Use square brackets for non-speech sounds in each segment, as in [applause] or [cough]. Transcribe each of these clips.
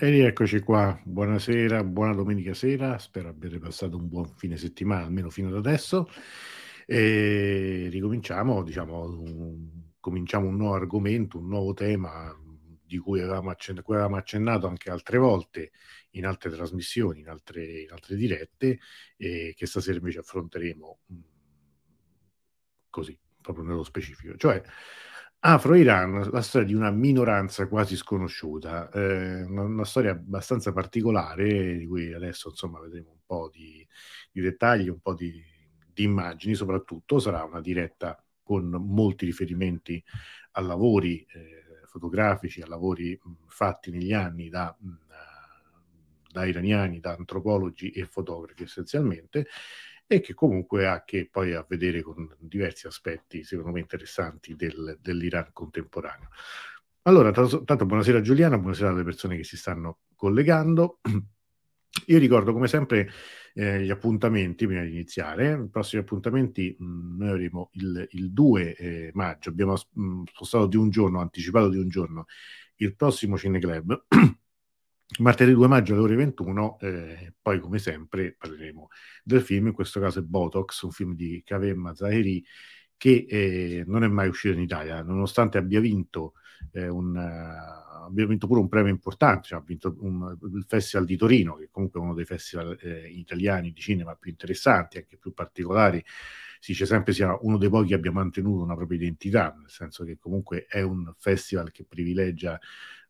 E rieccoci qua, buonasera, buona domenica sera, spero abbiate passato un buon fine settimana, almeno fino ad adesso. E ricominciamo, diciamo, un, cominciamo un nuovo argomento, un nuovo tema di cui avevamo, accen- cui avevamo accennato anche altre volte in altre trasmissioni, in altre, in altre dirette, e che stasera invece affronteremo mm, così, proprio nello specifico. Cioè, Afro-Iran, la storia di una minoranza quasi sconosciuta, eh, una, una, storia abbastanza particolare di cui adesso insomma vedremo un po' di, di dettagli, un po' di, di, immagini, soprattutto sarà una diretta con molti riferimenti a lavori eh, fotografici, a lavori mh, fatti negli anni da, mh, da iraniani, da antropologi e fotografi essenzialmente, e che comunque ha che poi a vedere con diversi aspetti, secondo me, interessanti del, dell'Iran contemporaneo. Allora, tanto, tanto buonasera Giuliana, buonasera alle persone che si stanno collegando. [clears throat] Io ricordo come sempre eh, gli appuntamenti prima di iniziare. I prossimi appuntamenti mh, mm, noi avremo il, il 2 eh, maggio, abbiamo mh, mm, spostato di un giorno, anticipato di un giorno il prossimo Cineclub [clears throat] Martedì 2 maggio alle ore 21, eh, poi come sempre parleremo del film, in questo caso è Botox, un film di Kavem Zaheri che eh, non è mai uscito in Italia, nonostante abbia vinto, eh, un, uh, abbia vinto pure un premio importante, cioè ha vinto un, il Festival di Torino, che comunque è uno dei festival eh, italiani di cinema più interessanti, anche più particolari, si dice sempre sia uno dei pochi che abbia mantenuto una propria identità, nel senso che comunque è un festival che privilegia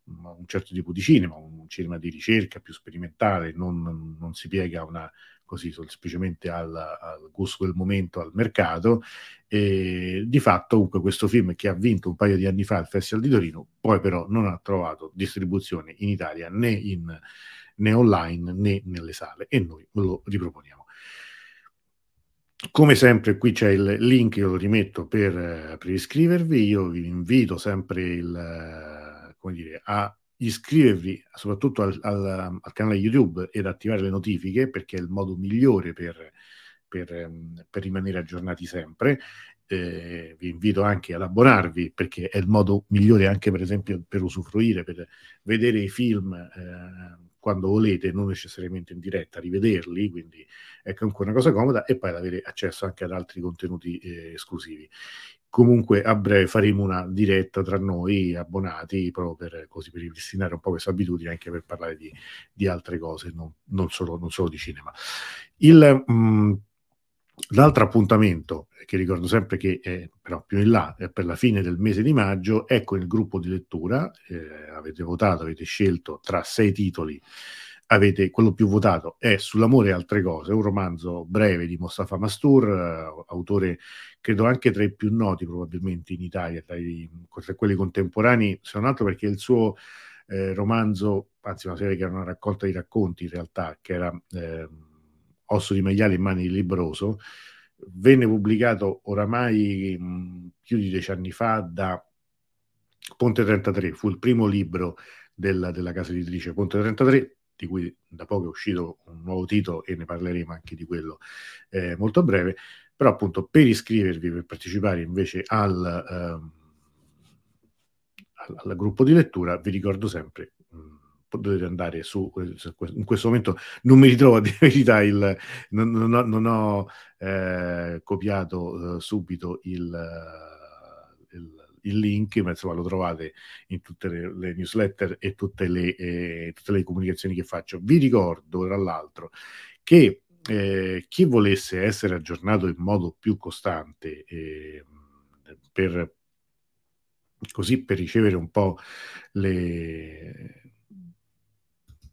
un certo tipo di cinema, un cinema di ricerca più sperimentale, non, non si piega una, così semplicemente al, al, gusto del momento, al mercato. E di fatto, comunque, questo film che ha vinto un paio di anni fa il Festival di Torino, poi però non ha trovato distribuzione in Italia né, in, né online né nelle sale e noi lo riproponiamo. Come sempre qui c'è il link, io lo rimetto per, per iscrivervi, io vi invito sempre il come dire, a iscrivervi soprattutto al, al, al, canale YouTube ed attivare le notifiche perché è il modo migliore per, per, ehm, per rimanere aggiornati sempre. Eh, vi invito anche ad abbonarvi perché è il modo migliore anche per esempio per usufruire, per vedere i film eh, quando volete, non necessariamente in diretta, rivederli, quindi è comunque una cosa comoda e poi ad avere accesso anche ad altri contenuti eh, esclusivi comunque a breve faremo una diretta tra noi abbonati proprio per, così, per ripristinare un po' questa abitudine anche per parlare di, di altre cose non, non, solo, non, solo, di cinema. Il, mh, mm, l'altro appuntamento che ricordo sempre che è però più in là è per la fine del mese di maggio con il gruppo di lettura eh, avete votato, avete scelto tra sei titoli avete quello più votato è Sull'amore e altre cose, un romanzo breve di Mostafa Mastur, eh, autore credo anche tra i più noti probabilmente in Italia, tra, i, tra quelli contemporanei, se non altro perché il suo eh, romanzo, anzi una serie che era una raccolta di racconti in realtà, che era eh, Osso di maiale in mani di Libroso, venne pubblicato oramai mh, più di dieci anni fa da Ponte 33, fu il primo libro della, della casa editrice Ponte 33, di cui da poco è uscito un nuovo titolo e ne parleremo anche di quello eh, molto breve, però appunto per iscrivervi, per partecipare invece al, ehm, al, al gruppo di lettura, vi ricordo sempre mh, dovete andare su in questo momento non mi ritrovo a dire verità il, non, non, ho, non ho eh, copiato eh, subito il, il, link, ma insomma lo trovate in tutte le, le newsletter e tutte le, eh, tutte le, comunicazioni che faccio. Vi ricordo, tra l'altro, che eh, chi volesse essere aggiornato in modo più costante eh, per, così per ricevere un po' le,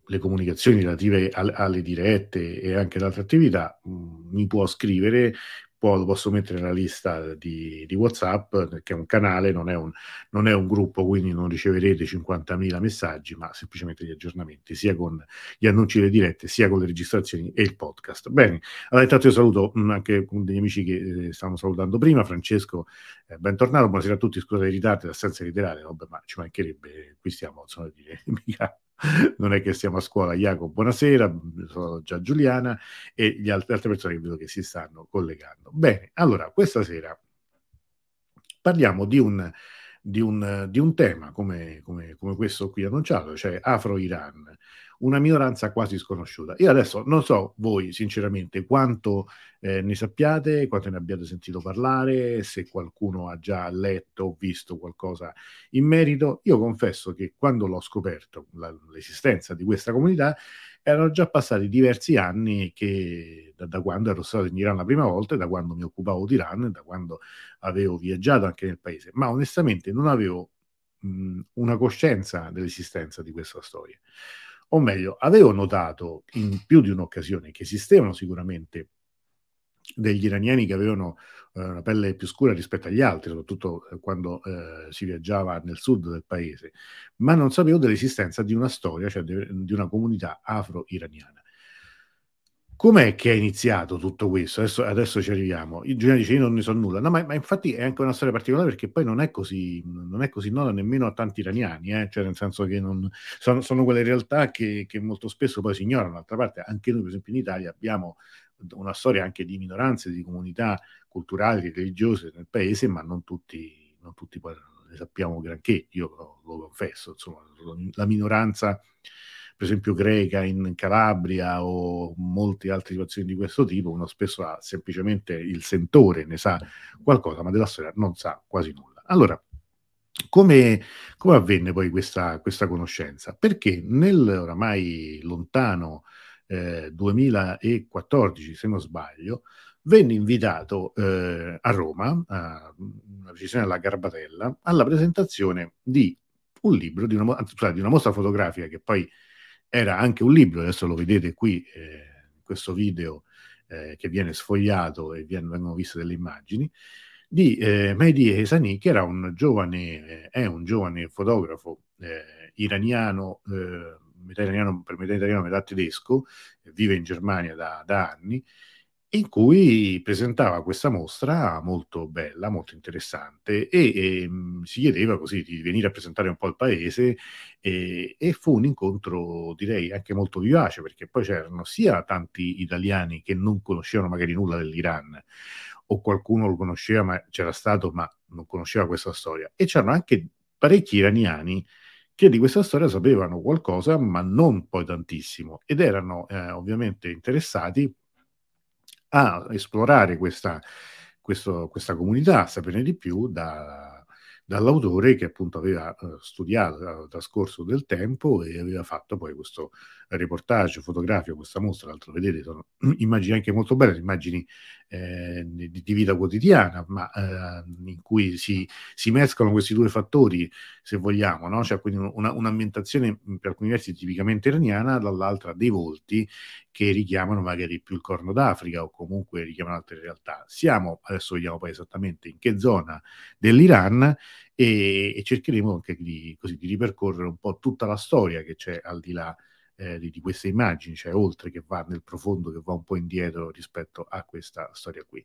le comunicazioni relative alle, alle dirette e anche ad altre attività, mh, mm, mi può scrivere può, lo posso mettere nella lista di, di WhatsApp, che è un canale, non è un, non è un, gruppo, quindi non riceverete 50.000 messaggi, ma semplicemente gli aggiornamenti, sia con gli annunci delle dirette, sia con le registrazioni e il podcast. Bene, allora intanto io saluto mh, mm, anche degli amici che eh, stavamo salutando prima, Francesco, eh, bentornato, buonasera a tutti, scusate i ritardi, l'assenza letterale, vabbè, ma ci mancherebbe, qui stiamo, insomma, dire, [laughs] mica [laughs] non è che siamo a scuola. Jacopo, buonasera, sono già Giuliana e le altre persone che vedo che si stanno collegando. Bene, allora, questa sera parliamo di un di un, di un tema come, come, come, questo qui annunciato, cioè Afro-Iran, una minoranza quasi sconosciuta. Io adesso non so voi sinceramente quanto eh, ne sappiate, quanto ne abbiate sentito parlare, se qualcuno ha già letto o visto qualcosa in merito. Io confesso che quando l'ho scoperto la, l'esistenza di questa comunità erano già passati diversi anni che, da, da, quando ero stato in Iran la prima volta, da quando mi occupavo di Iran, da quando avevo viaggiato anche nel paese, ma onestamente non avevo mh, una coscienza dell'esistenza di questa storia. O meglio, avevo notato in più di un'occasione che esistevano sicuramente degli iraniani che avevano eh, una pelle più scura rispetto agli altri, soprattutto eh, quando eh, si viaggiava nel sud del paese, ma non sapevo dell'esistenza di una storia, cioè de- di una comunità afro-iraniana. Com'è che è iniziato tutto questo? Adesso, adesso ci arriviamo. Il Giuliano dice: Io non ne so nulla. No, ma, ma, infatti è anche una storia particolare perché poi non è così, non è così nota nemmeno a tanti iraniani, eh? cioè nel senso che non, sono, sono, quelle realtà che, che, molto spesso poi si ignorano. D'altra parte, anche noi, per esempio, in Italia abbiamo una storia anche di minoranze, di comunità culturali, religiose nel paese, ma non tutti, non tutti poi ne sappiamo granché. Io lo, lo confesso, insomma, la minoranza per esempio greca in Calabria o molte altre situazioni di questo tipo, uno spesso ha semplicemente il sentore, ne sa qualcosa, ma della storia non sa quasi nulla. Allora, come, come avvenne poi questa, questa, conoscenza? Perché nel oramai lontano eh, 2014, se non sbaglio, venne invitato eh, a Roma, a una decisione alla Garbatella, alla presentazione di un libro, di una, di una mostra fotografica che poi era anche un libro, adesso lo vedete qui eh, questo video eh, che viene sfogliato e vengono viste delle immagini, di eh, Mehdi Esani, che era un giovane, eh, è un giovane fotografo eh, iraniano, eh, metà iraniano, per metà italiano, metà tedesco, vive in Germania da, da anni, in cui presentava questa mostra molto bella, molto interessante e, e mm, si chiedeva così di venire a presentare un po' il paese e, e, fu un incontro direi anche molto vivace perché poi c'erano sia tanti italiani che non conoscevano magari nulla dell'Iran o qualcuno lo conosceva ma c'era stato ma non conosceva questa storia e c'erano anche parecchi iraniani che di questa storia sapevano qualcosa ma non poi tantissimo ed erano eh, ovviamente interessati a esplorare questa, questo, questa comunità, a saperne di più da, dall'autore che appunto aveva uh, studiato al trascorso del tempo e aveva fatto poi questo reportage fotografico, questa mostra, l'altro vedete, sono [clears throat] immagini anche molto belle, immagini eh, di, di, vita quotidiana, ma eh, in cui si, si, mescolano questi due fattori, se vogliamo, no? cioè quindi una, un'ambientazione per alcuni versi tipicamente iraniana, dall'altra dei volti che richiamano magari più il Corno d'Africa o comunque richiamano altre realtà. Siamo, adesso vediamo poi esattamente in che zona dell'Iran e, e cercheremo anche di, così, di ripercorrere un po' tutta la storia che c'è al di là eh, di, di, queste immagini, cioè oltre che va nel profondo, che va un po' indietro rispetto a questa storia qui.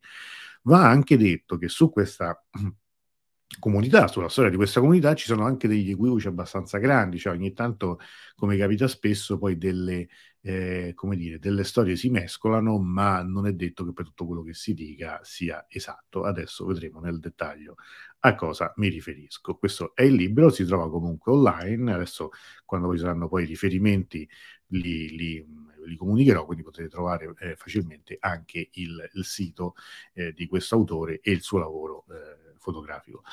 Va anche detto che su questa [clears throat] comunità, sulla storia di questa comunità ci sono anche degli equivoci abbastanza grandi, cioè ogni tanto, come capita spesso, poi delle, eh, come dire, delle storie si mescolano, ma non è detto che per tutto quello che si dica sia esatto. Adesso vedremo nel dettaglio a cosa mi riferisco. Questo è il libro, si trova comunque online, adesso quando ci saranno poi i riferimenti li, li, li comunicherò, quindi potete trovare eh, facilmente anche il, il sito eh, di questo autore e il suo lavoro eh, fotografico.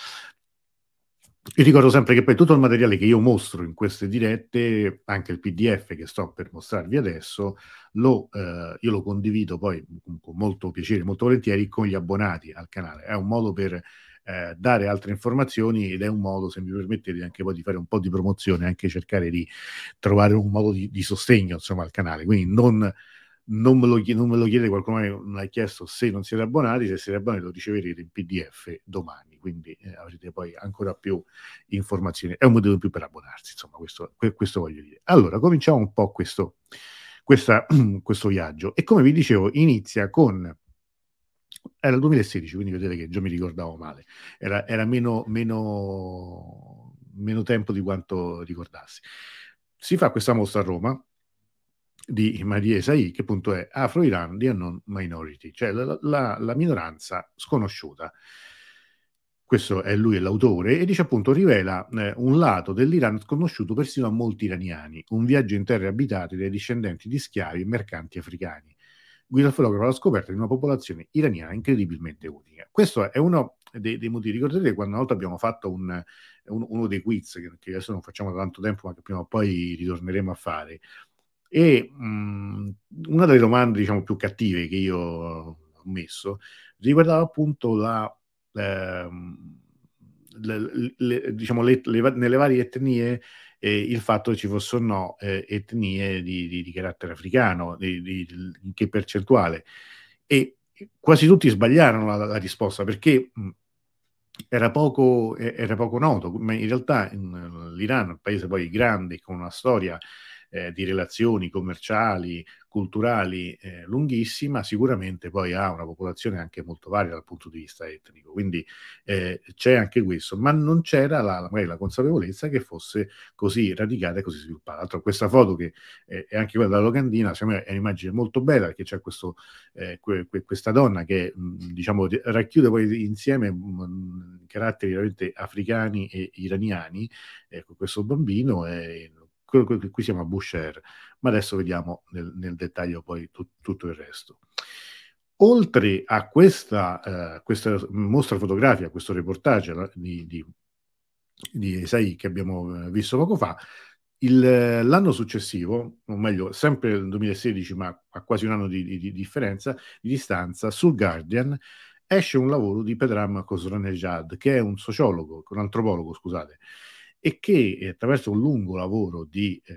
Io ricordo sempre che poi tutto il materiale che io mostro in queste dirette, anche il PDF che sto per mostrarvi adesso, lo, eh, io lo condivido poi con molto piacere, molto volentieri con gli abbonati al canale. È un modo per eh, dare altre informazioni ed è un modo, se mi permettete, anche poi di fare un po' di promozione, anche cercare di trovare un modo di, di sostegno insomma, al canale. Quindi non non me, lo, non me lo chiede qualcuno non ha chiesto se non siete abbonati, se siete abbonati lo riceverete in PDF domani, quindi eh, avrete poi ancora più informazioni. È un motivo in più per abbonarsi, insomma, questo, questo voglio dire. Allora, cominciamo un po' questo, questa, [clears throat] questo viaggio e come vi dicevo inizia con era il 2016, quindi vedete che già mi ricordavo male, era, era meno, meno, meno tempo di quanto ricordassi. Si fa questa mostra a Roma, di Maria Esai, che appunto è Afro-Iran di Unknown Minority, cioè la, la, la minoranza sconosciuta. Questo è lui l'autore, e dice appunto rivela eh, un lato dell'Iran sconosciuto persino a molti iraniani, un viaggio in terre abitate dai discendenti di schiavi e mercanti africani. Guida il fotografo alla scoperta di una popolazione iraniana incredibilmente unica. Questo è uno dei, dei motivi. Ricordate quando una volta abbiamo fatto un, un, uno dei quiz, che, che, adesso non facciamo da tanto tempo, ma che prima o poi ritorneremo a fare. E mh, una delle domande, diciamo, più cattive che io ho messo riguardava appunto la ehm, le, le, diciamo, le, nelle varie etnie eh, il fatto che ci fossero no eh, etnie di, di, di, carattere africano, di, in che percentuale. E quasi tutti sbagliarono la, la risposta perché mh, era poco, era poco noto, ma in realtà in, l'Iran, un paese poi grande, con una storia eh, di relazioni commerciali, culturali eh, lunghissima, sicuramente poi ha una popolazione anche molto varia dal punto di vista etnico. Quindi eh, c'è anche questo, ma non c'era la, la, la, consapevolezza che fosse così radicata e così sviluppata. Tra questa foto che eh, è anche quella della locandina, secondo me è un'immagine molto bella perché c'è questo, eh, que, que, questa donna che mh, diciamo racchiude poi insieme mh, caratteri veramente africani e iraniani, ecco questo bambino che qui siamo a Boucher, ma adesso vediamo nel, nel dettaglio poi tu, tutto il resto. Oltre a questa, eh, questa mostra fotografica, questo reportage di, di, di Esai che abbiamo eh, visto poco fa, il, l'anno successivo, o meglio, sempre nel 2016, ma a quasi un anno di, di, di, differenza, di distanza, sul Guardian esce un lavoro di Pedram Khosranejad, che è un sociologo, un antropologo, scusate, e che eh, attraverso un lungo lavoro di, eh,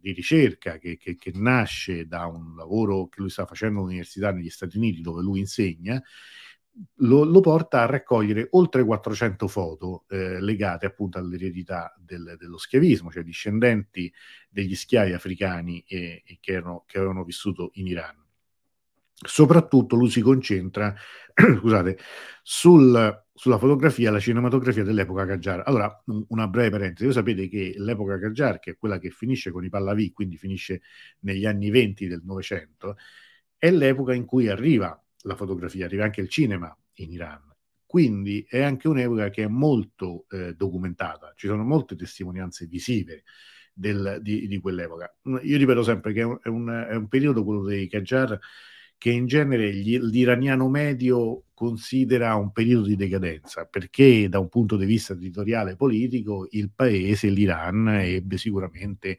di ricerca che, che, che, nasce da un lavoro che lui sta facendo all'università negli Stati Uniti dove lui insegna, lo, lo porta a raccogliere oltre 400 foto eh, legate appunto all'eredità del, dello schiavismo, cioè discendenti degli schiavi africani e, e che, erano, che avevano vissuto in Iran. Soprattutto lui si concentra, [clears throat] scusate, sul sulla fotografia, la cinematografia dell'epoca Qajar. Allora, una breve parentesi, voi sapete che l'epoca Qajar, che è quella che finisce con i Pallavi, quindi finisce negli anni 20 del Novecento, è l'epoca in cui arriva la fotografia, arriva anche il cinema in Iran. Quindi è anche un'epoca che è molto eh, documentata, ci sono molte testimonianze visive del, di, di, quell'epoca. Io ripeto sempre che è un, è un, è un periodo, quello dei Qajar, che in genere gli, l'iraniano medio considera un periodo di decadenza, perché da un punto di vista editoriale e politico il paese, l'Iran, ebbe sicuramente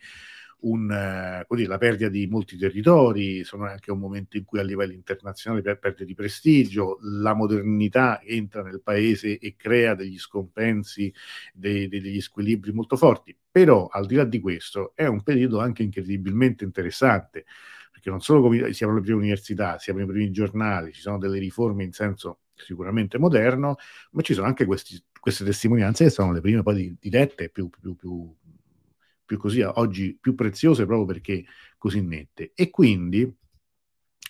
un, eh, dire, la perdita di molti territori, sono anche un momento in cui a livello internazionale per, perde di prestigio, la modernità entra nel paese e crea degli scompensi, dei, degli squilibri molto forti. Però al di là di questo è un periodo anche incredibilmente interessante perché non solo si aprono le prime università, si aprono i primi giornali, ci sono delle riforme in senso sicuramente moderno, ma ci sono anche questi, queste testimonianze che sono le prime poi dirette, più, più, più, più così, oggi più preziose proprio perché così nette. E quindi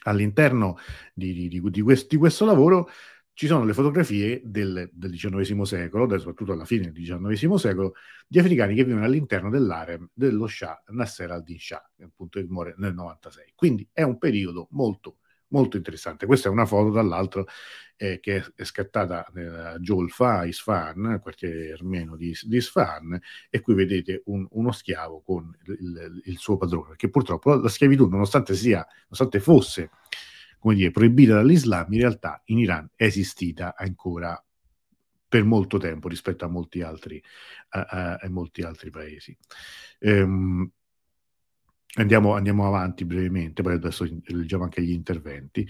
all'interno di, di, di, questo, di questo lavoro ci sono le fotografie del, del XIX secolo, soprattutto alla fine del XIX secolo, di africani che vivono all'interno dell'arem dello Shah Nasser al-Din Shah, appunto che muore nel 96. Quindi è un periodo molto, molto interessante. Questa è una foto, dall'altro, eh, che è, è, scattata a Jolfa, Isfahan, quartiere armeno di, di Isfahan, e qui vedete un, uno schiavo con il, il, il suo padrone, perché purtroppo la schiavitù, nonostante sia, nonostante fosse come dire, proibita dall'Islam, in realtà in Iran è esistita ancora per molto tempo rispetto a molti altri, a, a, a molti altri paesi. Ehm, andiamo, andiamo, avanti brevemente, poi adesso leggiamo anche gli interventi.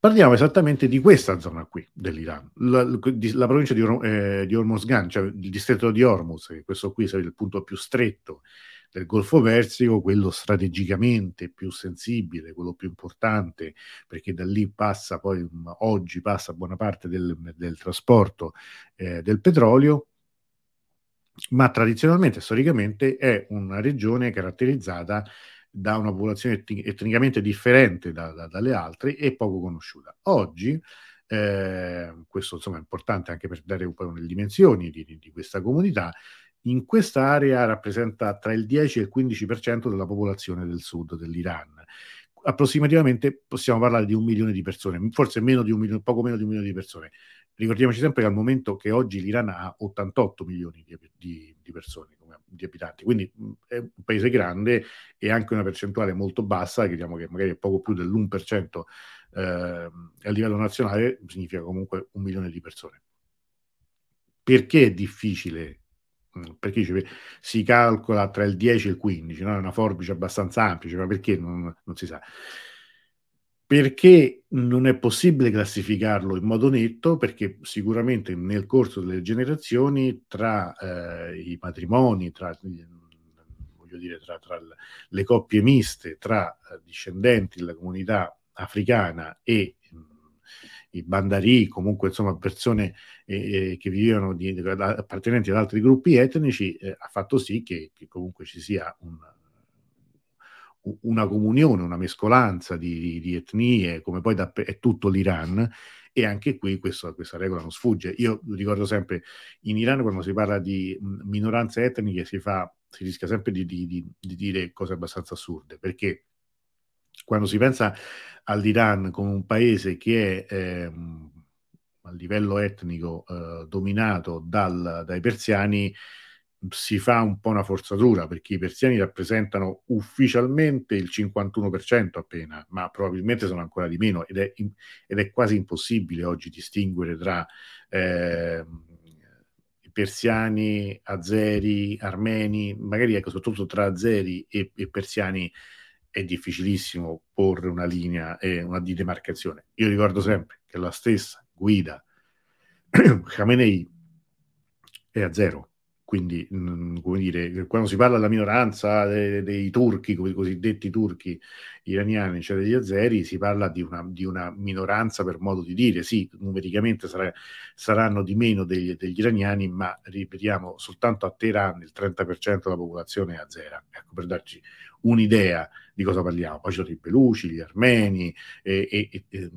Parliamo esattamente di questa zona qui dell'Iran, la, la provincia di, eh, di Hormozgan, cioè il distretto di Hormuz, questo qui è il punto più stretto del Golfo Persico, quello strategicamente più sensibile, quello più importante, perché da lì passa poi, oggi passa buona parte del, del trasporto eh, del petrolio, ma tradizionalmente, storicamente, è una regione caratterizzata da una popolazione etnicamente differente da, da, dalle altre e poco conosciuta. Oggi, eh, questo insomma è importante anche per dare un po' le dimensioni di, di, di questa comunità, in quest'area rappresenta tra il 10 e il 15% della popolazione del sud dell'Iran. Approssimativamente possiamo parlare di un milione di persone, forse meno di un milione, poco meno di un milione di persone. ricordiamoci sempre che al momento che oggi l'Iran ha 88 milioni di, di, di persone, di abitanti, quindi è un paese grande e anche una percentuale molto bassa, che diciamo che magari è poco più dell'1% eh, a livello nazionale, significa comunque un milione di persone. Perché è difficile perché dice, si calcola tra il 10 e il 15, no? è una forbice abbastanza ampia, ma perché non, non, si sa? Perché non è possibile classificarlo in modo netto, perché sicuramente nel corso delle generazioni tra eh, i matrimoni, tra, voglio dire, tra, tra le coppie miste, tra eh, discendenti della comunità africana e i bandari, comunque insomma persone eh, eh che vivevano di, appartenenti ad altri gruppi etnici, eh, ha fatto sì che, che, comunque ci sia un, una comunione, una mescolanza di, di, di etnie, come poi da, è tutto l'Iran, e anche qui questo, questa regola non sfugge. Io ricordo sempre, in Iran quando si parla di minoranze etniche si, fa, si rischia sempre di, di dire cose abbastanza assurde, perché quando si pensa all'Iran come un paese che è ehm, a livello etnico eh, dominato dal, dai persiani, si fa un po' una forzatura perché i persiani rappresentano ufficialmente il 51% appena, ma probabilmente sono ancora di meno ed è, ed è quasi impossibile oggi distinguere tra eh, persiani, azeri, armeni, magari ecco, soprattutto tra azeri e, e persiani è difficilissimo porre una linea e una demarcazione. Io ricordo sempre che la stessa guida [clears throat] Khamenei è a zero. Quindi, mm, come dire, quando si parla della minoranza dei, dei turchi, i cosiddetti turchi iraniani, cioè degli azeri, si parla di una, di una minoranza per modo di dire. Sì, numericamente sarà, saranno di meno degli, degli, iraniani, ma ripetiamo, soltanto a Teheran il 30% della popolazione è azera. Ecco, per darci un'idea di cosa parliamo. Poi ci sono i peluci, gli armeni, e, e, e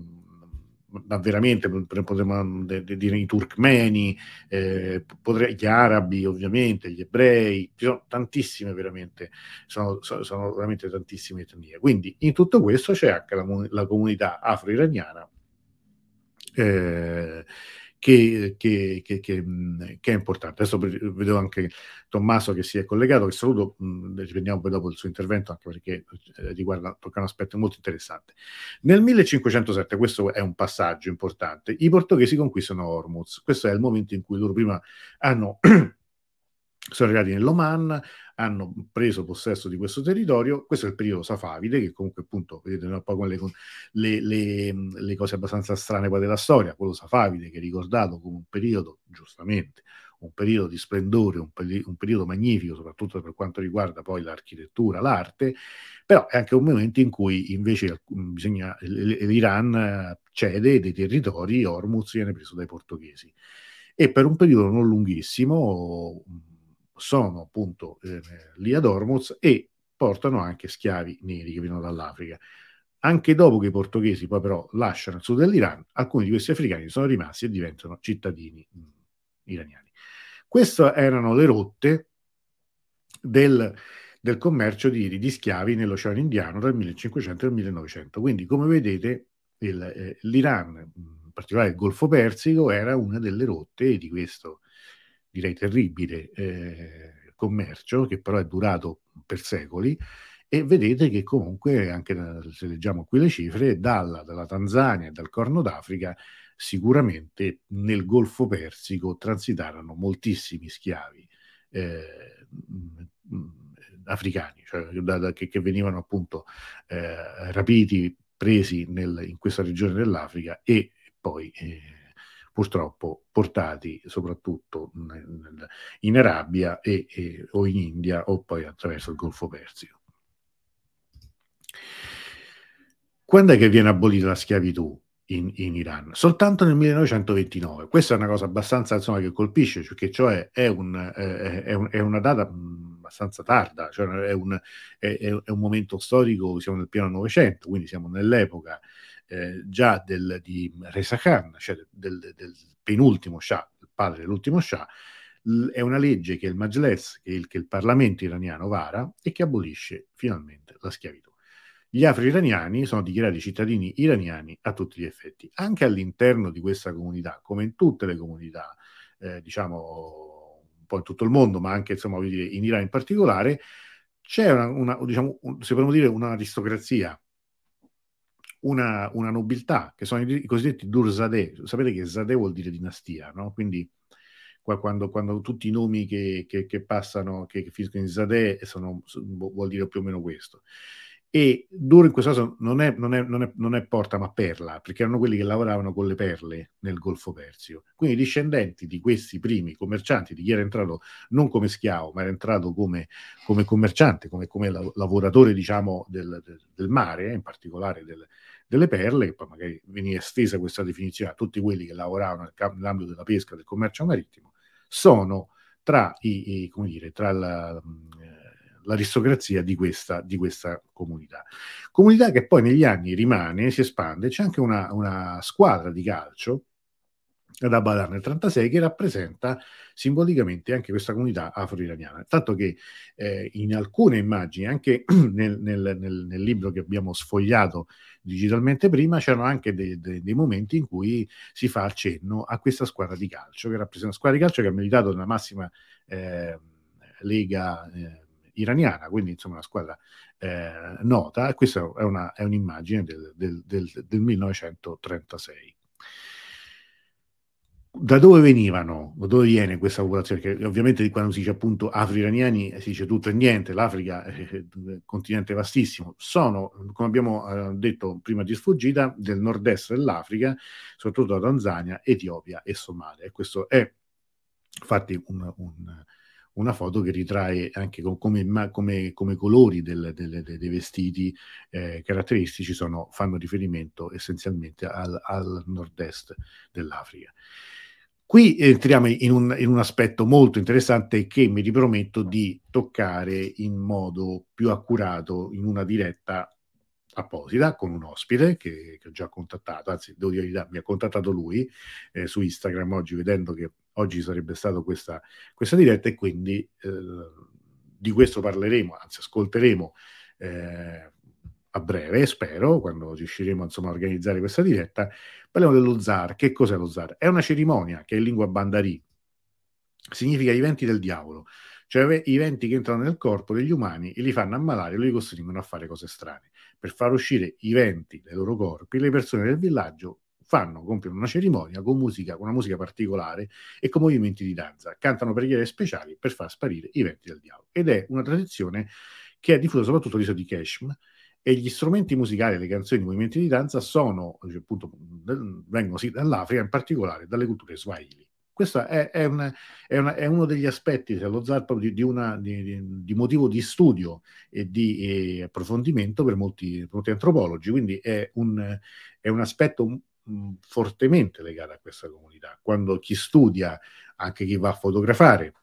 ma veramente potremmo dire i turkmeni, eh, potrei, gli arabi ovviamente, gli ebrei, ci sono tantissime veramente, sono, sono veramente tantissime etnie. Quindi in tutto questo c'è anche la, la comunità afro-iraniana eh, che, che, che, che, è importante. Adesso vedo anche Tommaso che si è collegato, che saluto, riprendiamo poi dopo il suo intervento, anche perché eh, riguarda, tocca un aspetto molto interessante. Nel 1507, questo è un passaggio importante, i portoghesi conquistano Hormuz. Questo è il momento in cui loro prima hanno [clears throat] sono arrivati nell'Oman, hanno preso possesso di questo territorio, questo è il periodo safavide, che comunque appunto, vedete un po' con le, le, le, le, cose abbastanza strane poi della storia, quello safavide che è ricordato come un periodo, giustamente, un periodo di splendore, un, peri- un periodo magnifico, soprattutto per quanto riguarda poi l'architettura, l'arte, però è anche un momento in cui invece bisogna, l'Iran cede dei territori, Hormuz viene preso dai portoghesi. E per un periodo non lunghissimo, sono appunto eh, lì ad Hormuz e portano anche schiavi neri che vengono dall'Africa. Anche dopo che i portoghesi poi però lasciano il sud dell'Iran, alcuni di questi africani sono rimasti e diventano cittadini mh, iraniani. Queste erano le rotte del, del commercio di, di, schiavi nell'Oceano Indiano dal 1500 al 1900. Quindi, come vedete, il, eh, l'Iran, in particolare il Golfo Persico, era una delle rotte di questo direi terribile eh, commercio che però è durato per secoli e vedete che comunque anche se leggiamo qui le cifre dalla, dalla Tanzania e dal Corno d'Africa sicuramente nel Golfo Persico transitarono moltissimi schiavi eh, africani cioè, da, da, che, che, venivano appunto eh, rapiti presi nel, in questa regione dell'Africa e poi eh, purtroppo portati soprattutto in Arabia e, e, o in India o poi attraverso il Golfo Persico. Quando è che viene abolita la schiavitù in, in, Iran? Soltanto nel 1929. Questa è una cosa abbastanza insomma, che colpisce, perché cioè è, un, è, un, è una data abbastanza tarda, cioè è, un, è, un, momento storico, siamo nel pieno Novecento, quindi siamo nell'epoca eh, già del, di Reza Khan, cioè del, del, penultimo Shah, il padre dell'ultimo Shah, l- è una legge che il Majles, che il, che il Parlamento iraniano vara e che abolisce finalmente la schiavitù. Gli afro-iraniani sono dichiarati cittadini iraniani a tutti gli effetti. Anche all'interno di questa comunità, come in tutte le comunità, eh, diciamo un po' in tutto il mondo, ma anche insomma, dire, in Iran in particolare, c'è una, una diciamo, un, se dire, un'aristocrazia, una, una, nobiltà, che sono i, cosiddetti Durzadeh. Sapete che Zadeh vuol dire dinastia, no? Quindi quando, quando, tutti i nomi che, che, che passano, che, che, finiscono in Zadeh, sono, vuol dire più o meno questo. E Dur in questo caso non è, non, è, non, è, non è, porta ma perla, perché erano quelli che lavoravano con le perle nel Golfo Persio. Quindi i discendenti di questi primi commercianti, di chi era entrato non come schiavo, ma era entrato come, come commerciante, come, come, lavoratore diciamo, del, del, del mare, eh, in particolare del, delle perle, poi magari veniva estesa questa definizione a tutti quelli che lavoravano nell'ambito della pesca, del commercio marittimo, sono tra, i, i, dire, tra la, l'aristocrazia di questa, di questa, comunità. Comunità che poi negli anni rimane, si espande, c'è anche una, una squadra di calcio ad Abadan nel 1936 che rappresenta simbolicamente anche questa comunità afro-iraniana. Tanto che eh, in alcune immagini, anche [clears throat] nel, nel, nel, nel, libro che abbiamo sfogliato digitalmente prima, c'erano anche dei, dei, dei, momenti in cui si fa accenno a questa squadra di calcio, che rappresenta una squadra di calcio che ha militato nella massima eh, lega eh, iraniana, quindi insomma una squadra eh, nota, questa è, una, è un'immagine del, del, del, del 1936 da dove venivano, da dove viene questa popolazione? Che ovviamente quando si dice appunto afro-iraniani si dice tutto e niente, l'Africa è un continente vastissimo, sono, come abbiamo eh, detto prima di sfuggita, del nord-est dell'Africa, soprattutto da Tanzania, Etiopia e Somalia. E questo è infatti un, un, una foto che ritrae anche come, come, come colori del, del, dei vestiti eh, caratteristici sono, fanno riferimento essenzialmente al, al nord-est dell'Africa. Qui entriamo in un, in un, aspetto molto interessante che mi riprometto di toccare in modo più accurato in una diretta apposita con un ospite che, che ho già contattato, anzi devo dire mi ha contattato lui eh, su Instagram oggi vedendo che oggi sarebbe stata questa, questa diretta e quindi eh, di questo parleremo, anzi ascolteremo eh, a breve, spero, quando riusciremo insomma, a organizzare questa diretta, parliamo dello zar. Che cos'è lo zar? È una cerimonia che in lingua bandari significa i venti del diavolo, cioè i venti che entrano nel corpo degli umani e li fanno ammalare e li costringono a fare cose strane. Per far uscire i venti dai loro corpi, le persone del villaggio fanno, compiono una cerimonia con musica, una musica particolare e con movimenti di danza. Cantano preghiere speciali per far sparire i venti del diavolo. Ed è una tradizione che è diffusa soprattutto all'isola di Keshm e gli strumenti musicali, le canzoni, i movimenti di danza sono, cioè, appunto, vengono sì, dall'Africa, in particolare dalle culture swahili. Questo è, è, una, è, una, è, uno degli aspetti dello ZAR di, di, una, di, di, motivo di studio e di e approfondimento per molti, molti, antropologi, quindi è un, un aspetto mh, fortemente legato a questa comunità. Quando chi studia, anche chi va a fotografare,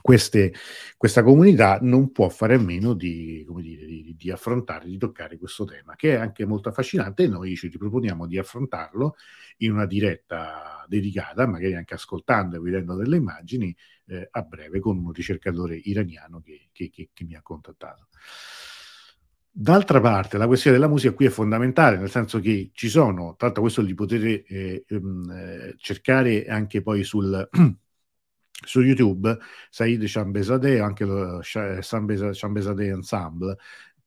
queste, questa comunità non può fare a meno di, dire, di, di, affrontare, di toccare questo tema, che è anche molto affascinante e noi ci riproponiamo di affrontarlo in una diretta dedicata, magari anche ascoltando e vedendo delle immagini, eh, a breve con un ricercatore iraniano che, che, che, che mi ha contattato. D'altra parte, la questione della musica qui è fondamentale, nel senso che ci sono, tra l'altro questo li potete eh, ehm, eh, cercare anche poi sul [clears throat] su YouTube Said Chambezadeh, anche lo Chambezadeh Ensemble,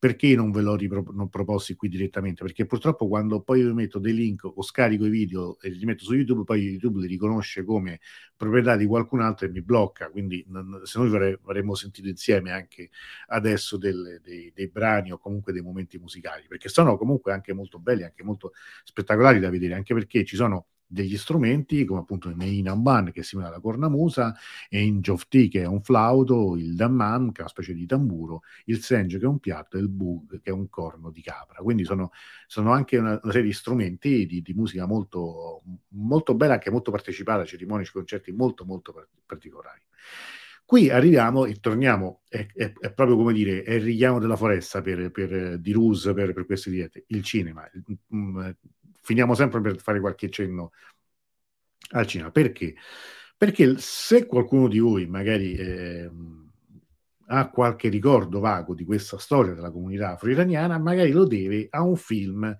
perché non ve l'ho ripro- proposti qui direttamente? Perché purtroppo quando poi io metto dei link o scarico i video e li metto su YouTube, poi YouTube li riconosce come proprietà di qualcun altro e mi blocca. Quindi non, se noi avremmo sentito insieme anche adesso del, dei, dei, brani o comunque dei momenti musicali, perché sono comunque anche molto belli, anche molto spettacolari da vedere, anche perché ci sono degli strumenti come appunto il Neinamban che simula la cornamusa e in Jofti che è un flauto, il Damman che è una specie di tamburo, il Senge che è un piatto e il Bug che è un corno di capra. Quindi sono, sono anche una, una, serie di strumenti di, di, musica molto, molto bella, anche molto partecipata, cerimonici, concerti molto molto particolari. Qui arriviamo e torniamo, è, è, è, proprio come dire, è il richiamo della foresta per, per, di Ruse per, per queste diete, il cinema. Mm, finiamo sempre per fare qualche cenno al cinema. Perché? Perché se qualcuno di voi magari eh, ha qualche ricordo vago di questa storia della comunità afro-iraniana, magari lo deve a un film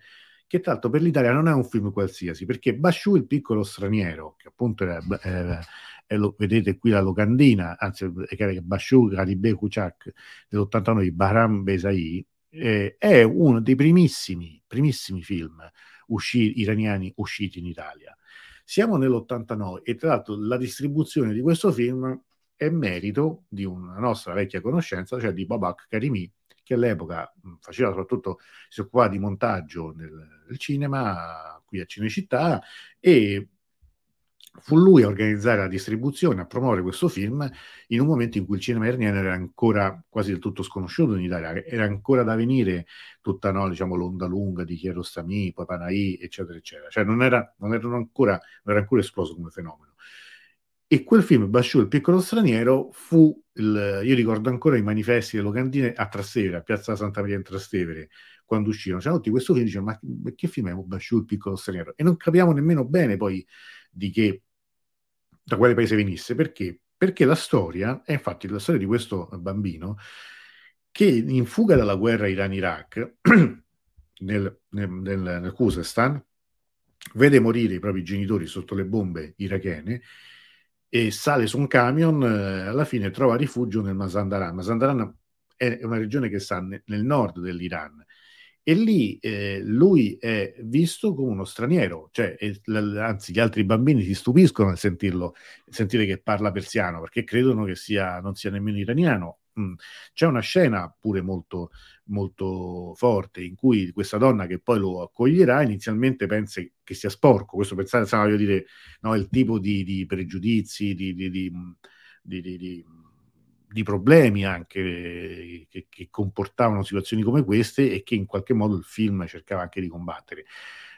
che tra l'altro per l'Italia non è un film qualsiasi, perché Basciù il piccolo straniero, che appunto era, era, eh, lo, vedete qui la locandina, anzi che Basciù Garibé Kuchak dell'89 di Bahram Besai, eh, è uno dei primissimi, primissimi film usci- iraniani usciti in Italia. Siamo nell'89 e tra l'altro la distribuzione di questo film è merito di una nostra vecchia conoscenza, cioè di Babak Karimi, che all'epoca faceva soprattutto, si occupava di montaggio nel, nel cinema, qui a Cinecittà, e fu lui a organizzare la distribuzione, a promuovere questo film in un momento in cui il cinema iraniano era ancora quasi del tutto sconosciuto in Italia, era ancora da venire tutta no, diciamo, l'onda lunga di Kiarostami, poi Panahi, eccetera, eccetera. Cioè non era, non, ancora, non era ancora esploso come fenomeno. E quel film, Basciù, il piccolo straniero, fu, il, io ricordo ancora i manifesti delle locandine a Trastevere, a Piazza Santa Maria in Trastevere, quando uscirono. C'erano tutti questo film, dicevano, ma che film è Basciù, il piccolo straniero? E non capiamo nemmeno bene poi di che, da quale paese venisse. Perché? Perché la storia, è infatti la storia di questo bambino, che in fuga dalla guerra Iran-Iraq, [clears throat] nel, nel, nel, nel Khuzestan, vede morire i propri genitori sotto le bombe irachene, e sale su un camion, eh, alla fine trova rifugio nel Mazandaran. Mazandaran è una regione che sta ne- nel nord dell'Iran e lì eh, lui è visto come uno straniero, cioè, eh, l- anzi gli altri bambini si stupiscono nel sentirlo, sentire che parla persiano perché credono che sia, non sia nemmeno iraniano. Mm. C'è una scena pure molto, molto forte in cui questa donna che poi lo accoglierà inizialmente pensa che sia sporco, questo pensare, sa, voglio dire, no, il tipo di, di pregiudizi, di, di, di, di problemi anche che, che, comportavano situazioni come queste e che in qualche modo il film cercava anche di combattere.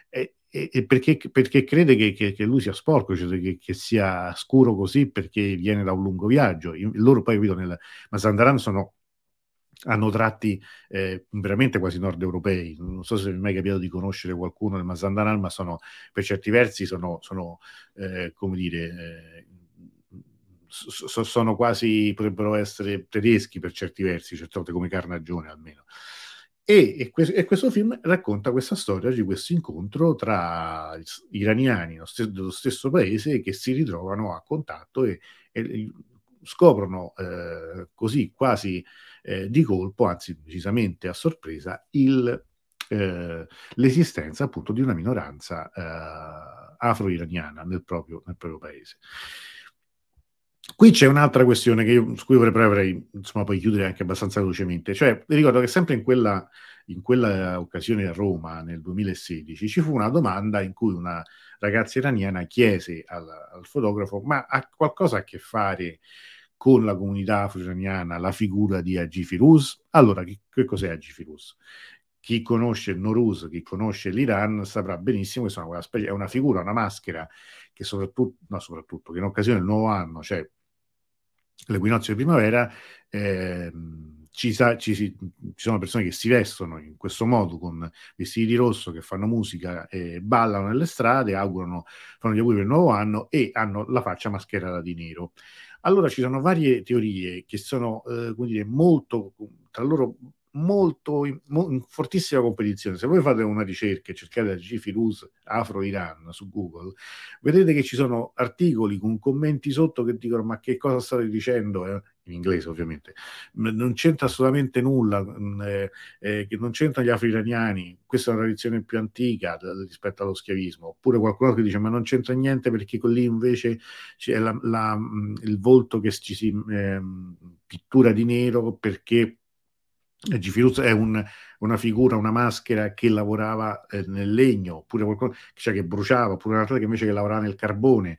E, e, e perché, perché, crede che, che, che, lui sia sporco, cioè che, sia scuro così perché viene da un lungo viaggio. Loro poi, capito, nel Mazandaran sono hanno tratti eh, veramente quasi nord europei. Non so se vi è mai capitato di conoscere qualcuno del Mazandaran, ma sono per certi versi sono, sono eh, come dire, eh, so, sono quasi, potrebbero essere tedeschi per certi versi, certe volte come Carnagione almeno. E, e, que- e, questo film racconta questa storia di questo incontro tra iraniani dello stesso paese che si ritrovano a contatto e, e scoprono eh, così quasi eh, di colpo, anzi decisamente a sorpresa, il, eh, l'esistenza appunto di una minoranza eh, afro-iraniana nel proprio, nel proprio paese. Qui c'è un'altra questione io, su cui vorrei insomma, poi chiudere anche abbastanza velocemente. Cioè, ricordo che sempre in quella, in quella occasione a Roma, nel 2016, ci fu una domanda in cui una ragazza iraniana chiese al, al fotografo ma ha qualcosa a che fare con la comunità afro-iraniana la figura di Hagi Firuz. Allora, che, che cos'è Hagi Firuz? Chi conosce il Noruz, chi conosce l'Iran, saprà benissimo che è una figura, una maschera che soprattutto, no, soprattutto, che in occasione del nuovo anno, cioè l'equinozio di primavera, eh, ci, sa, ci, ci, sono persone che si vestono in questo modo con vestiti di rosso, che fanno musica e ballano nelle strade, augurano, fanno gli auguri per il nuovo anno e hanno la faccia mascherata di nero. Allora ci sono varie teorie che sono eh, dire, molto tra loro molto in, in, fortissima competizione. Se voi fate una ricerca e cercate G-Firuz Afro-Iran su Google, vedete che ci sono articoli con commenti sotto che dicono ma che cosa state dicendo? Eh? in inglese ovviamente, non c'entra assolutamente nulla, eh, eh, che non c'entrano gli afro-iraniani, questa è una tradizione più antica rispetto allo schiavismo, oppure qualcuno che dice ma non c'entra niente perché lì invece c'è la, la, il volto che ci si eh, pittura di nero perché Gifiruz è un, una figura, una maschera che lavorava eh, nel legno, oppure qualcuno cioè che bruciava, oppure un'altra che invece che lavorava nel carbone.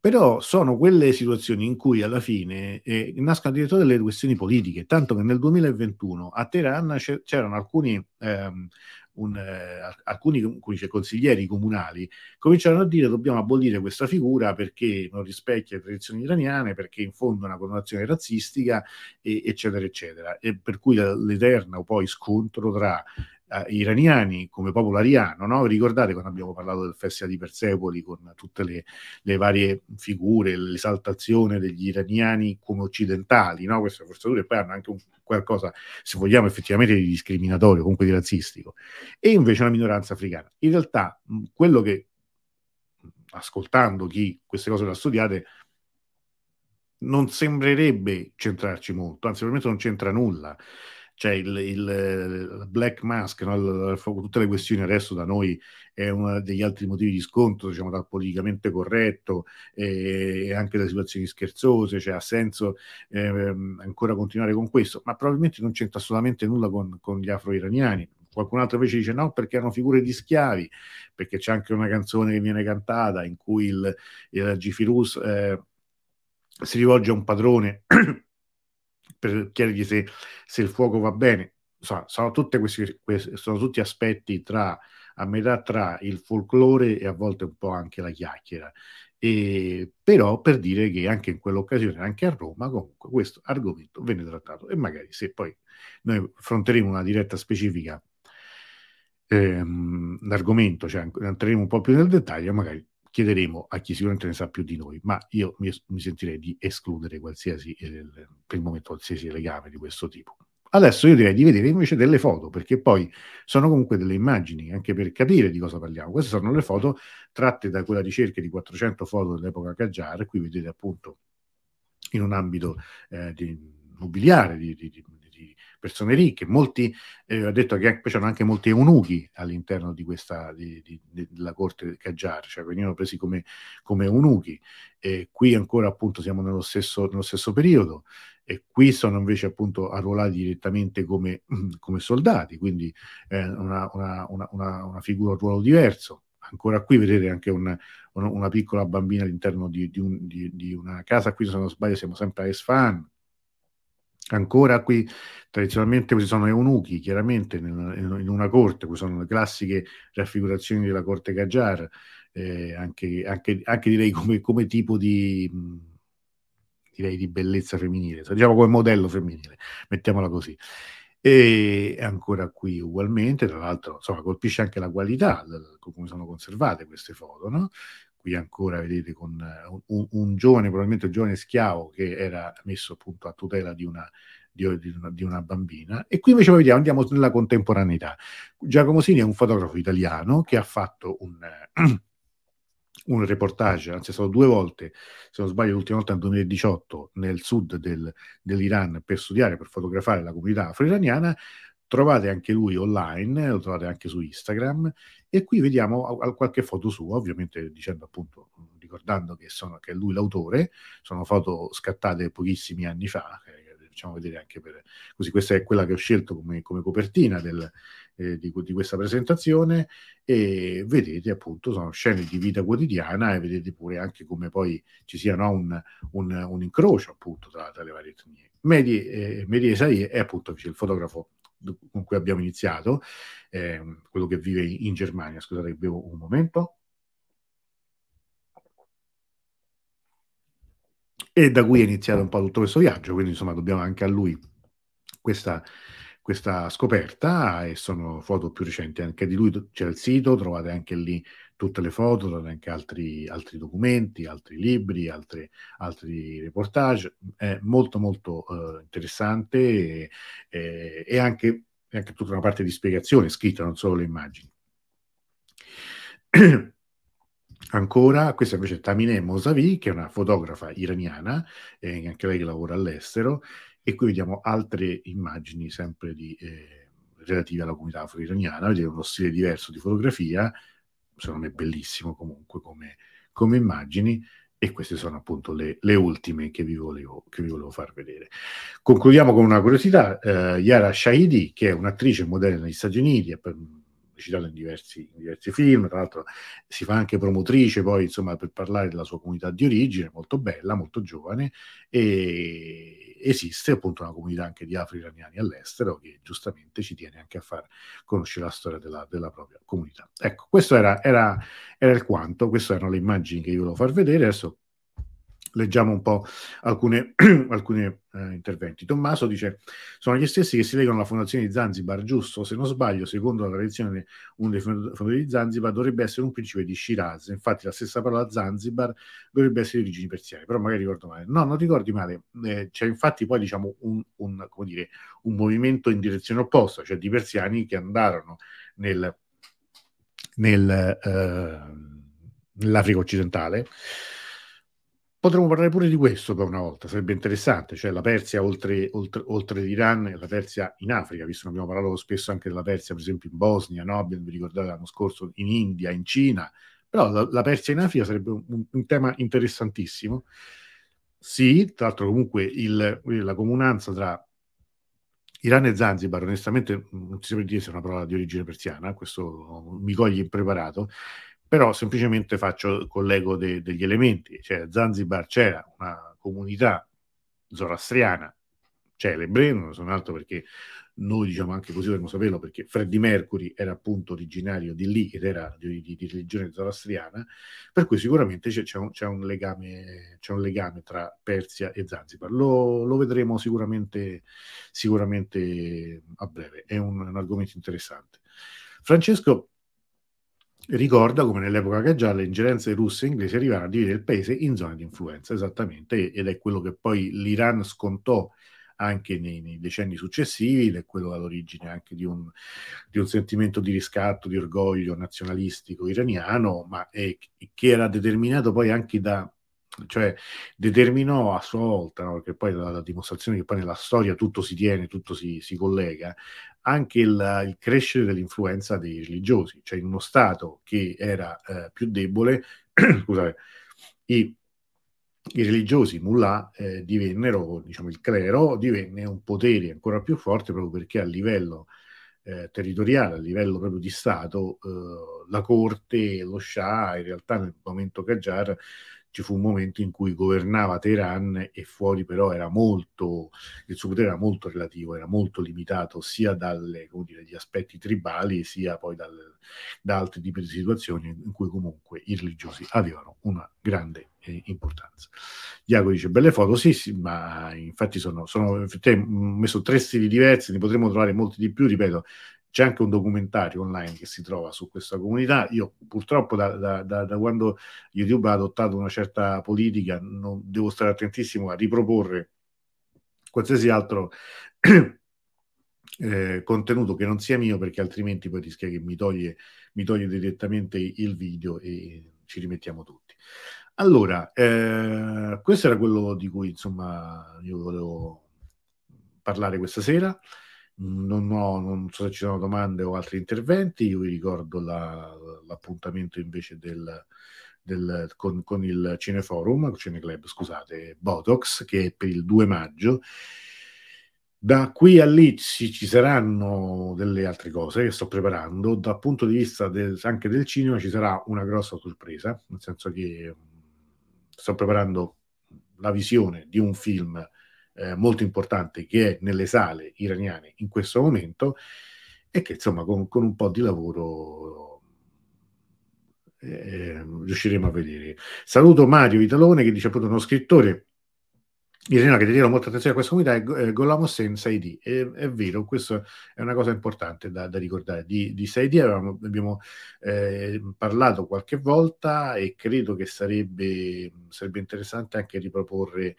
Però sono quelle situazioni in cui alla fine eh, nascono addirittura delle questioni politiche, tanto che nel 2021 a Teheran c'erano alcuni ehm, un, eh, alcuni consiglieri comunali cominciarono a dire dobbiamo abolire questa figura perché non rispecchia le tradizioni iraniane, perché in fondo è una connotazione razzistica, e, eccetera, eccetera. E per cui l'eterno poi scontro tra eh, iraniani come popolo ariano, no? ricordate quando abbiamo parlato del Festival di Persepoli con tutte le, le varie figure, l'esaltazione degli iraniani come occidentali, no? queste forzature poi hanno anche un, qualcosa, se vogliamo, effettivamente di discriminatorio, comunque di razzistico, e invece una minoranza africana. In realtà quello che, ascoltando chi queste cose le ha studiate, non sembrerebbe centrarci molto, anzi probabilmente non c'entra nulla. Cioè il, il Black Mask, no? tutte le questioni adesso da noi è uno degli altri motivi di scontro, diciamo, dal politicamente corretto e anche da situazioni scherzose, cioè ha senso eh, ancora continuare con questo, ma probabilmente non c'entra assolutamente nulla con, con gli afro-iraniani. Qualcun altro invece dice no, perché erano figure di schiavi, perché c'è anche una canzone che viene cantata in cui il, il Gifirus eh, si rivolge a un padrone per chiedergli se, se, il fuoco va bene. So, sono, questi, questi, sono tutti aspetti tra, a metà tra il folklore e a volte un po' anche la chiacchiera. E, però per dire che anche in quell'occasione, anche a Roma, comunque questo argomento venne trattato e magari se poi noi affronteremo una diretta specifica ehm, l'argomento, cioè entreremo un po' più nel dettaglio, magari chiederemo a chi sicuramente ne sa più di noi, ma io mi, mi sentirei di escludere qualsiasi, eh, per il momento, qualsiasi legame di questo tipo. Adesso io direi di vedere invece delle foto, perché poi sono comunque delle immagini, anche per capire di cosa parliamo. Queste sono le foto tratte da quella ricerca di 400 foto dell'epoca Qajar, qui vedete appunto in un ambito eh, di, mobiliare, di, di, persone ricche, molti, eh, ho detto che c'erano anche molti eunuchi all'interno di questa, di, di, della corte Qajar, cioè venivano presi come, come eunuchi. E qui ancora appunto siamo nello stesso, nello stesso periodo e qui sono invece appunto arruolati direttamente come, [clears throat] come soldati, quindi eh, una, una, una, una, figura, un ruolo diverso. Ancora qui vedete anche un, una piccola bambina all'interno di, di, un, di, una casa, qui se non sbaglio siamo sempre a Esfahan, Ancora qui tradizionalmente ci sono eunuchi, chiaramente in, una corte, qui sono le classiche raffigurazioni della corte Qajar, eh, anche, anche, anche, direi come, come tipo di, direi di bellezza femminile, diciamo come modello femminile, mettiamola così. E ancora qui ugualmente, tra l'altro, insomma, colpisce anche la qualità, come sono conservate queste foto, no? Qui ancora vedete con eh, un, un, giovane, probabilmente un giovane schiavo che era messo appunto a tutela di una, di, una, di una bambina. E qui invece vediamo, andiamo nella contemporaneità. Giacomo Sini è un fotografo italiano che ha fatto un, [clears throat] un reportage, anzi è stato due volte, se non sbaglio l'ultima volta nel 2018, nel sud del, dell'Iran per studiare, per fotografare la comunità afro-iraniana, trovate anche lui online, lo trovate anche su Instagram e qui vediamo qualche foto sua, ovviamente dicendo appunto, ricordando che, sono, che è lui l'autore, sono foto scattate pochissimi anni fa, facciamo vedere anche per... così questa è quella che ho scelto come, come copertina del, eh, di, di, questa presentazione e vedete appunto sono scene di vita quotidiana e vedete pure anche come poi ci sia no, un, un, un, incrocio appunto tra, tra le varie etnie. Medi, eh, Medi Esai è appunto il fotografo con cui abbiamo iniziato, eh, quello che vive in Germania. Scusate bevo un momento. E da cui è iniziato un po' tutto questo viaggio, quindi insomma dobbiamo anche a lui questa, questa scoperta e sono foto più recenti anche di lui c'è il sito trovate anche lì tutte le foto trovate anche altri, altri documenti altri libri altri, altri reportage. È molto molto uh, interessante e, e, e anche, anche tutta una parte di spiegazione scritta non solo le immagini. [clears throat] Ancora, questa invece è Tamine Mosavi, che è una fotografa iraniana, eh, anche lei che lavora all'estero, e qui vediamo altre immagini sempre di, eh, relative alla comunità afro-iraniana, vedete uno stile diverso di fotografia, secondo me bellissimo comunque come, come immagini, e queste sono appunto le, le ultime che vi, volevo, che vi, volevo, far vedere. Concludiamo con una curiosità, eh, Yara Shahidi, che è un'attrice e modella negli Stati Uniti, è per, citato in diversi, in diversi, film, tra l'altro si fa anche promotrice poi insomma per parlare della sua comunità di origine, molto bella, molto giovane e esiste appunto una comunità anche di afro-iraniani all'estero che giustamente ci tiene anche a far conoscere la storia della, della propria comunità. Ecco, questo era, era, era, il quanto, queste erano le immagini che io volevo far vedere, adesso Leggiamo un po' alcuni [clears throat] eh, interventi. Tommaso dice: Sono gli stessi che si legano alla fondazione di Zanzibar, giusto? Se non sbaglio, secondo la tradizione, uno dei fondatori di Zanzibar dovrebbe essere un principe di Shiraz. Infatti, la stessa parola Zanzibar dovrebbe essere di origini persiane, però magari ricordo male. No, non ricordi male. Eh, c'è infatti poi diciamo un, un, dire, un, movimento in direzione opposta, cioè di persiani che andarono nel, nel, eh, nell'Africa occidentale Potremmo parlare pure di questo per una volta, sarebbe interessante, cioè la Persia oltre, oltre, oltre l'Iran e la Persia in Africa, visto che abbiamo parlato spesso anche della Persia, per esempio in Bosnia, no? vi ricordate l'anno scorso, in India, in Cina, però la, la Persia in Africa sarebbe un, un, tema interessantissimo. Sì, tra l'altro comunque il, la comunanza tra Iran e Zanzibar, onestamente non si saprei dire se è una parola di origine persiana, questo mi coglie impreparato, però semplicemente faccio, collego de, degli elementi, cioè a Zanzibar c'era una comunità zoroastriana celebre, non sono altro perché noi diciamo anche così dovremmo saperlo perché Freddie Mercury era appunto originario di lì ed era di, di, di religione zoroastriana, per cui sicuramente c'è, c'è, un, c'è, un, legame, c'è un legame tra Persia e Zanzibar. Lo, lo vedremo sicuramente, sicuramente a breve, è un, un argomento interessante. Francesco ricorda come nell'epoca Qajar le ingerenze russe e inglesi arrivarono a dividere il paese in zone di influenza, esattamente, ed è quello che poi l'Iran scontò anche nei, nei decenni successivi, ed è quello all'origine anche di un, di un, sentimento di riscatto, di orgoglio nazionalistico iraniano, ma è, che era determinato poi anche da cioè determinò a sua volta, no? perché poi la, la, dimostrazione che poi nella storia tutto si tiene, tutto si, si collega, anche il, il, crescere dell'influenza dei religiosi, cioè in uno Stato che era eh, più debole, [clears throat] scusate, i, i religiosi, mullah, eh, divennero, diciamo, il clero divenne un potere ancora più forte proprio perché a livello eh, territoriale, a livello proprio di Stato, eh, la corte, lo Shah, in realtà nel momento Qajar ci fu un momento in cui governava Teheran e fuori però era molto, il suo potere era molto relativo, era molto limitato sia dagli aspetti tribali sia poi dal, da altri tipi di situazioni in cui comunque i religiosi avevano una grande eh, importanza. Iago dice belle foto, sì, sì ma infatti sono, sono ho messo tre stili diversi, ne potremmo trovare molti di più, ripeto, c'è anche un documentario online che si trova su questa comunità. Io purtroppo da, da, da, da quando YouTube ha adottato una certa politica non, devo stare attentissimo a riproporre qualsiasi altro [clears throat] eh, contenuto che non sia mio perché altrimenti poi rischia che mi toglie, mi toglie direttamente il video e ci rimettiamo tutti. Allora, eh, questo era quello di cui insomma io volevo parlare questa sera non, ho, non so se ci sono domande o altri interventi, io vi ricordo la, l'appuntamento invece del, del, con, con, il Cineforum, Cineclub, scusate, Botox, che è per il 2 maggio. Da qui a lì ci, ci, saranno delle altre cose che sto preparando. Dal punto di vista del, anche del cinema ci sarà una grossa sorpresa, nel senso che sto preparando la visione di un film eh, molto importante che è nelle sale iraniane in questo momento e che insomma con, con un po' di lavoro eh, riusciremo a vedere. Saluto Mario Italone che dice appunto uno scrittore iraniano che dedica molta attenzione a questa comunità è Golam Hossein Saidi. È, è vero, questa è una cosa importante da, da ricordare. Di, di Saidi avevamo, abbiamo eh, parlato qualche volta e credo che sarebbe, sarebbe interessante anche riproporre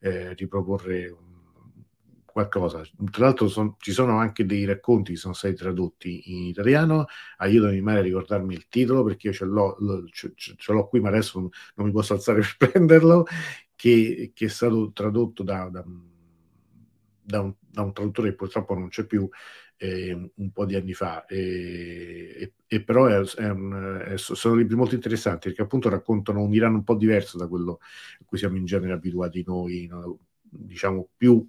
eh, riproporre qualcosa. Tra l'altro son, ci sono anche dei racconti che sono stati tradotti in italiano, aiutami mai a ricordarmi il titolo perché io ce l'ho, ce, ce l'ho qui ma adesso non, non, mi posso alzare [laughs] per prenderlo, che, che è stato tradotto da, da, da, un, da, un, traduttore che purtroppo non c'è più eh, un po' di anni fa, e, e, e però è, è un, è, sono libri molto interessanti perché appunto raccontano un Iran un po' diverso da quello a cui siamo in genere abituati noi, no? diciamo più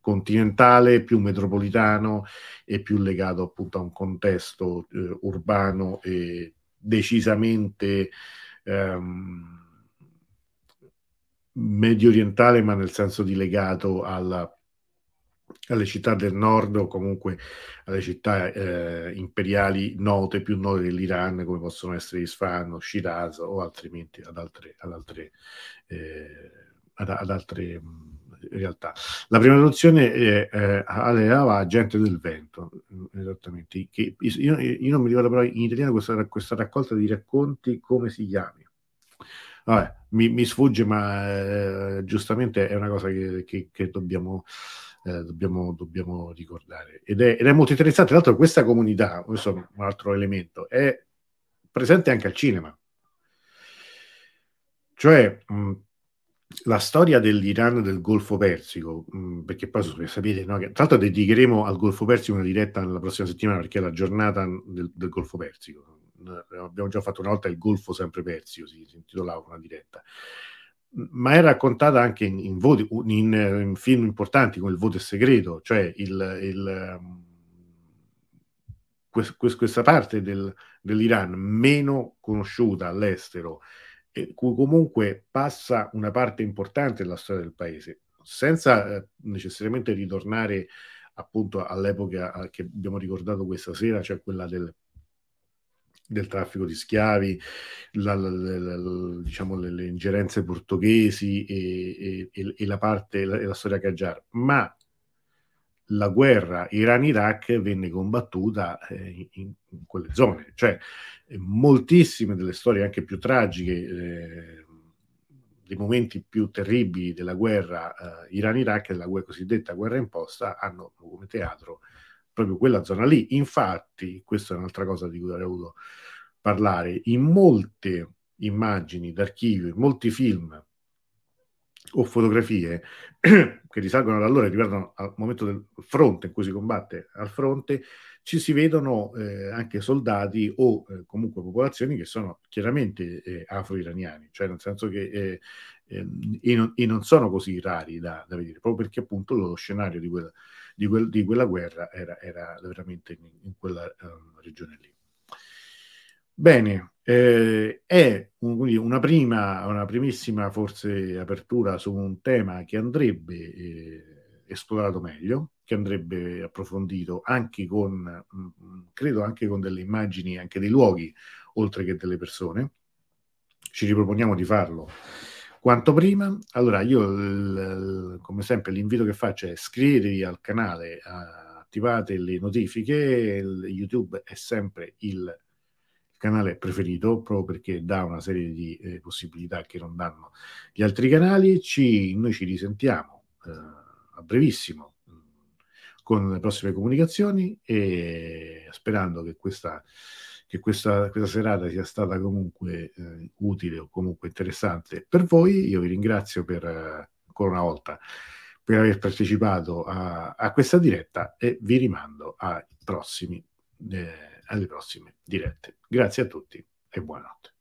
continentale, più metropolitano e più legato appunto a un contesto eh, urbano e decisamente ehm, medio orientale, ma nel senso di legato alla alle città del nord o comunque alle città eh, imperiali note, più note dell'Iran, come possono essere Isfahan o Shiraz o altrimenti ad altre, ad altre, eh, ad, ad altre realtà. La prima traduzione è eh, Agente del Vento, esattamente. Che, io, io, non mi ricordo però in italiano questa, questa raccolta di racconti come si chiami. Vabbè, mi, mi sfugge, ma eh, giustamente è una cosa che, che, che dobbiamo, eh, dobbiamo, dobbiamo, ricordare. Ed è, ed è, molto interessante. Tra l'altro, questa comunità, questo è un altro elemento, è presente anche al cinema. Cioè, mh, la storia dell'Iran del Golfo Persico, mh, perché poi sapete, no, che, tra l'altro dedicheremo al Golfo Persico una diretta la prossima settimana perché è la giornata del, del Golfo Persico. Abbiamo già fatto una volta il Golfo sempre Persio, si, si intitolava una diretta ma è raccontata anche in, in, voti, in, in, film importanti come Il voto è segreto, cioè il, il, um, quest, questa parte del, dell'Iran meno conosciuta all'estero, e cui comunque passa una parte importante della storia del paese, senza eh, necessariamente ritornare appunto all'epoca che abbiamo ricordato questa sera, cioè quella del, del traffico di schiavi, la, la, la, diciamo le, le, ingerenze portoghesi e, e, e la parte, la, la storia Qajar, ma la guerra Iran-Iraq venne combattuta eh, in, in, quelle zone, cioè eh, moltissime delle storie anche più tragiche, eh, dei momenti più terribili della guerra eh, Iran-Iraq, della guerra, cosiddetta guerra imposta, hanno come teatro proprio quella zona lì. Infatti, questa è un'altra cosa di cui avrei voluto parlare, in molte immagini d'archivio, in molti film o fotografie [clears throat] che risalgono ad allora e riguardano al momento del fronte in cui si combatte al fronte, ci si vedono eh, anche soldati o eh, comunque popolazioni che sono chiaramente eh, afro-iraniani, cioè nel senso che eh, ehm, e non, e, non, sono così rari da, da, vedere, proprio perché appunto lo scenario di, quel, di, quel, di quella guerra era, era veramente in, in quella um, regione lì. Bene, eh, è un, una prima, una primissima forse apertura su un tema che andrebbe eh, esplorato meglio, che andrebbe approfondito anche con, mh, mm, credo anche con delle immagini, anche dei luoghi, oltre che delle persone. Ci riproponiamo di farlo quanto prima. Allora, io l, l, come sempre l'invito che faccio è iscrivetevi al canale, attivate le notifiche, YouTube è sempre il canale preferito proprio perché dà una serie di eh, possibilità che non danno gli altri canali. Ci, noi ci risentiamo eh, a brevissimo mm, con le prossime comunicazioni e sperando che questa, che questa, questa serata sia stata comunque eh, utile o comunque interessante per voi. Io vi ringrazio per ancora una volta per aver partecipato a, a questa diretta e vi rimando ai prossimi eh, alle prossime dirette. Grazie a tutti e buonanotte.